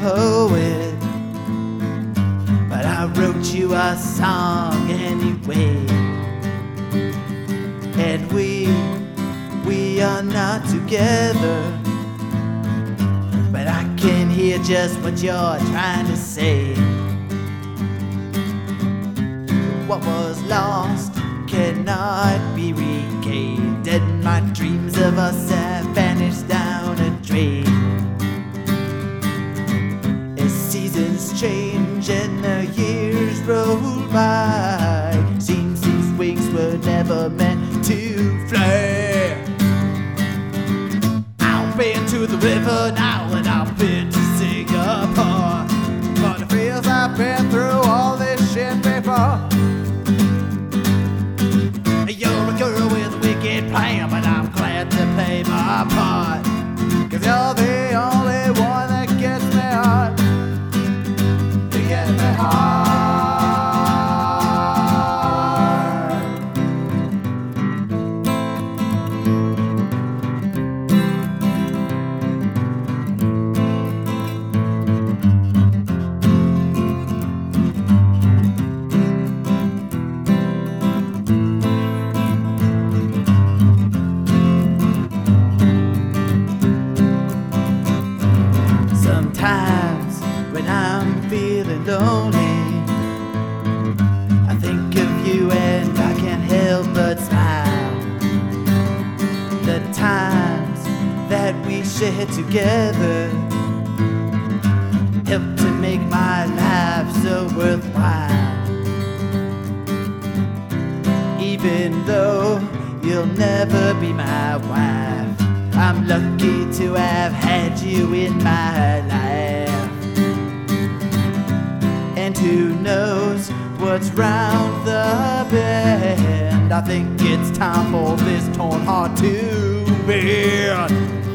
poet, but I wrote you a song anyway. And we, we are not together, but I can hear just what you're trying to say. What was lost cannot be regained, and my dreams of us. Change and the years roll by, seems these wings were never meant to fly. I've been to the river now, and I've been to Singapore. But it feels I've been through all this shit before. You're a girl with a wicked plan, but I'm glad to play my part. Cause you're the only The times that we shared together help to make my life so worthwhile. Even though you'll never be my wife, I'm lucky to have had you in my life. And who knows what's round? I think it's time for this torn heart to mend.